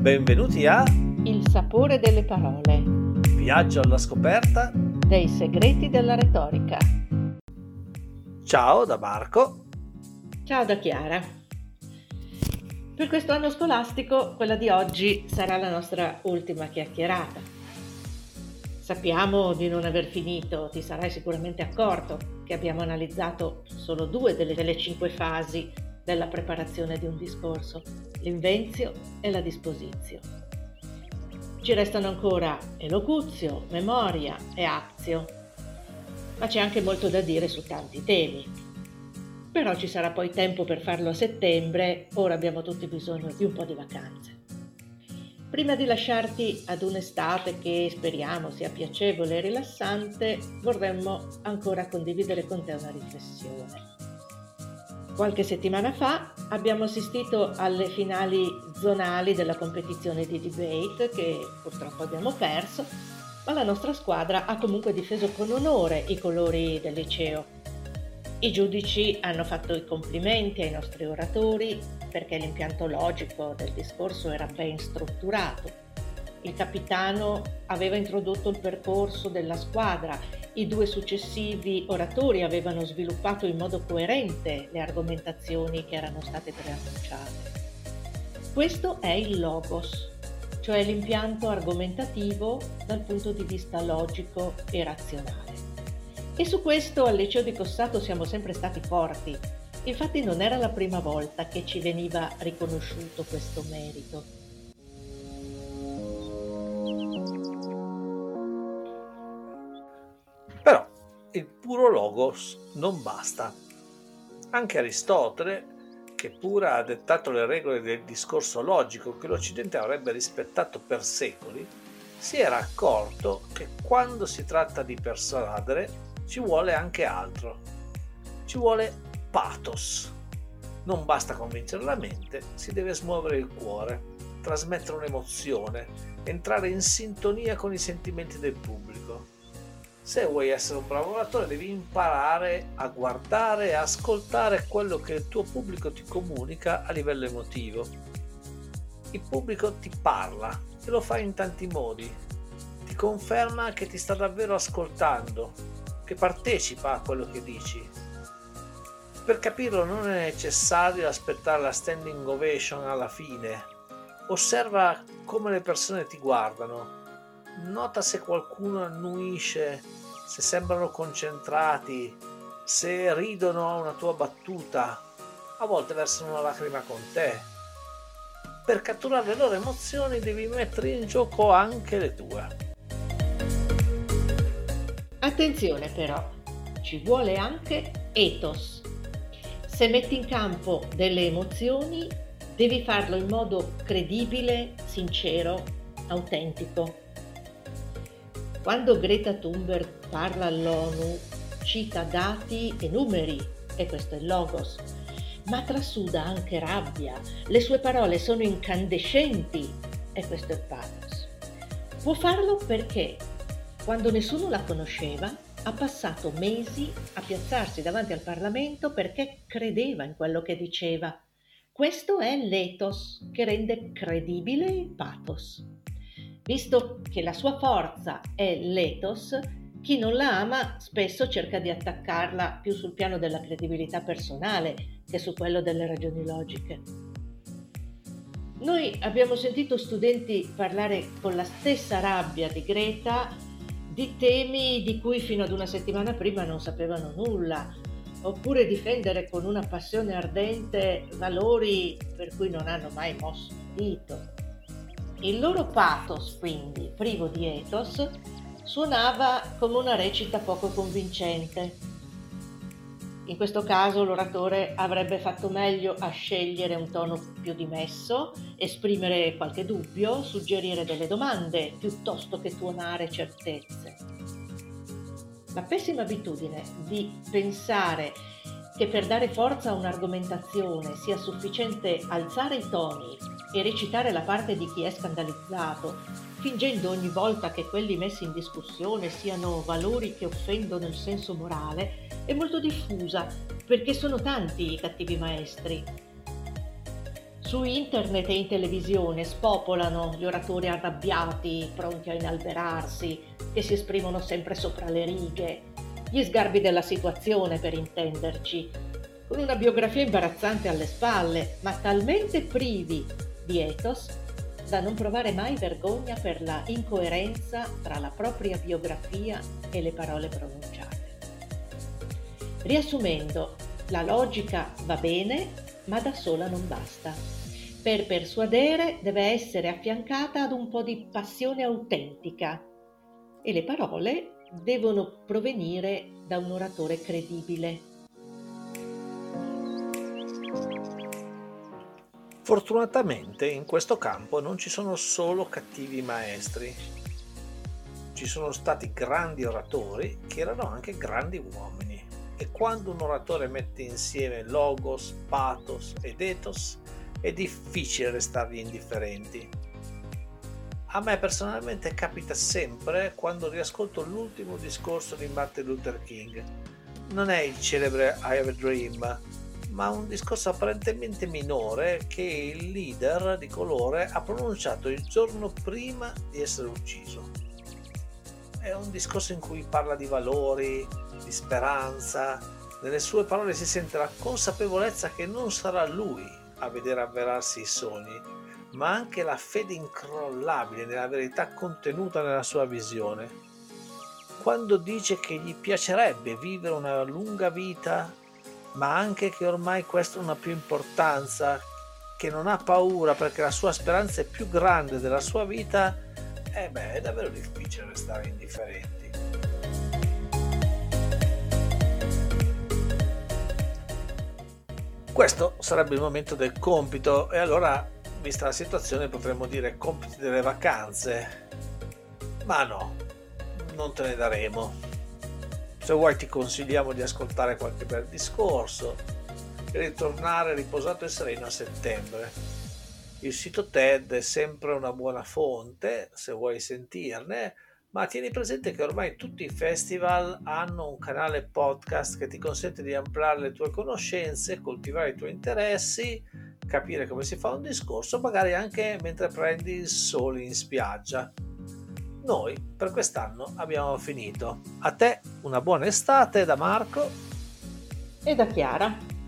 Benvenuti a Il sapore delle parole. Viaggio alla scoperta dei segreti della retorica. Ciao da Marco. Ciao da Chiara. Per questo anno scolastico, quella di oggi sarà la nostra ultima chiacchierata. Sappiamo di non aver finito, ti sarai sicuramente accorto che abbiamo analizzato solo due delle, delle cinque fasi della preparazione di un discorso, l'invenzio e la disposizio. Ci restano ancora elocuzio, memoria e azio, ma c'è anche molto da dire su tanti temi. Però ci sarà poi tempo per farlo a settembre, ora abbiamo tutti bisogno di un po' di vacanze. Prima di lasciarti ad un'estate che speriamo sia piacevole e rilassante, vorremmo ancora condividere con te una riflessione. Qualche settimana fa abbiamo assistito alle finali zonali della competizione di debate che purtroppo abbiamo perso, ma la nostra squadra ha comunque difeso con onore i colori del liceo. I giudici hanno fatto i complimenti ai nostri oratori perché l'impianto logico del discorso era ben strutturato il capitano aveva introdotto il percorso della squadra, i due successivi oratori avevano sviluppato in modo coerente le argomentazioni che erano state preannunciate. Questo è il logos, cioè l'impianto argomentativo dal punto di vista logico e razionale. E su questo al liceo di Cossato siamo sempre stati forti. Infatti non era la prima volta che ci veniva riconosciuto questo merito. Il puro logos non basta. Anche Aristotele, che pure ha dettato le regole del discorso logico che l'Occidente avrebbe rispettato per secoli, si era accorto che quando si tratta di persuadere ci vuole anche altro. Ci vuole pathos. Non basta convincere la mente, si deve smuovere il cuore, trasmettere un'emozione, entrare in sintonia con i sentimenti del pubblico se vuoi essere un bravo oratore devi imparare a guardare e ascoltare quello che il tuo pubblico ti comunica a livello emotivo. Il pubblico ti parla e lo fa in tanti modi. Ti conferma che ti sta davvero ascoltando, che partecipa a quello che dici. Per capirlo non è necessario aspettare la standing ovation alla fine. Osserva come le persone ti guardano, nota se qualcuno annuisce, se sembrano concentrati, se ridono a una tua battuta, a volte versano una lacrima con te. Per catturare le loro emozioni devi mettere in gioco anche le tue. Attenzione però, ci vuole anche ethos. Se metti in campo delle emozioni, devi farlo in modo credibile, sincero, autentico. Quando Greta Thunberg parla all'ONU, cita dati e numeri, e questo è il logos, ma trasuda anche rabbia. Le sue parole sono incandescenti, e questo è il pathos. Può farlo perché, quando nessuno la conosceva, ha passato mesi a piazzarsi davanti al Parlamento perché credeva in quello che diceva. Questo è l'ethos che rende credibile il pathos. Visto che la sua forza è l'ethos, chi non la ama spesso cerca di attaccarla più sul piano della credibilità personale che su quello delle ragioni logiche. Noi abbiamo sentito studenti parlare con la stessa rabbia di Greta di temi di cui fino ad una settimana prima non sapevano nulla, oppure difendere con una passione ardente valori per cui non hanno mai mosso un dito. Il loro pathos, quindi, privo di ethos, suonava come una recita poco convincente. In questo caso l'oratore avrebbe fatto meglio a scegliere un tono più dimesso, esprimere qualche dubbio, suggerire delle domande, piuttosto che tuonare certezze. La pessima abitudine di pensare che per dare forza a un'argomentazione sia sufficiente alzare i toni e recitare la parte di chi è scandalizzato, fingendo ogni volta che quelli messi in discussione siano valori che offendono il senso morale, è molto diffusa perché sono tanti i cattivi maestri. Su internet e in televisione spopolano gli oratori arrabbiati, pronti a inalberarsi, che si esprimono sempre sopra le righe, gli sgarbi della situazione per intenderci, con una biografia imbarazzante alle spalle, ma talmente privi di ethos da non provare mai vergogna per la incoerenza tra la propria biografia e le parole pronunciate. Riassumendo, la logica va bene, ma da sola non basta. Per persuadere deve essere affiancata ad un po' di passione autentica e le parole devono provenire da un oratore credibile. Fortunatamente in questo campo non ci sono solo cattivi maestri, ci sono stati grandi oratori che erano anche grandi uomini e quando un oratore mette insieme logos, pathos ed ethos è difficile restargli indifferenti. A me personalmente capita sempre quando riascolto l'ultimo discorso di Martin Luther King. Non è il celebre I Have a Dream, ma un discorso apparentemente minore che il leader di colore ha pronunciato il giorno prima di essere ucciso. È un discorso in cui parla di valori, di speranza. Nelle sue parole si sente la consapevolezza che non sarà lui a vedere avverarsi i sogni, ma anche la fede incrollabile nella verità contenuta nella sua visione. Quando dice che gli piacerebbe vivere una lunga vita, ma anche che ormai questo non ha più importanza, che non ha paura perché la sua speranza è più grande della sua vita, eh beh, è davvero difficile restare indifferenti. Questo sarebbe il momento del compito e allora vista la situazione potremmo dire compiti delle vacanze. Ma no, non te ne daremo. Se vuoi ti consigliamo di ascoltare qualche bel discorso e ritornare riposato e sereno a settembre. Il sito TED è sempre una buona fonte se vuoi sentirne, ma tieni presente che ormai tutti i festival hanno un canale podcast che ti consente di ampliare le tue conoscenze, coltivare i tuoi interessi capire come si fa un discorso, magari anche mentre prendi il sole in spiaggia. Noi per quest'anno abbiamo finito. A te una buona estate da Marco e da Chiara.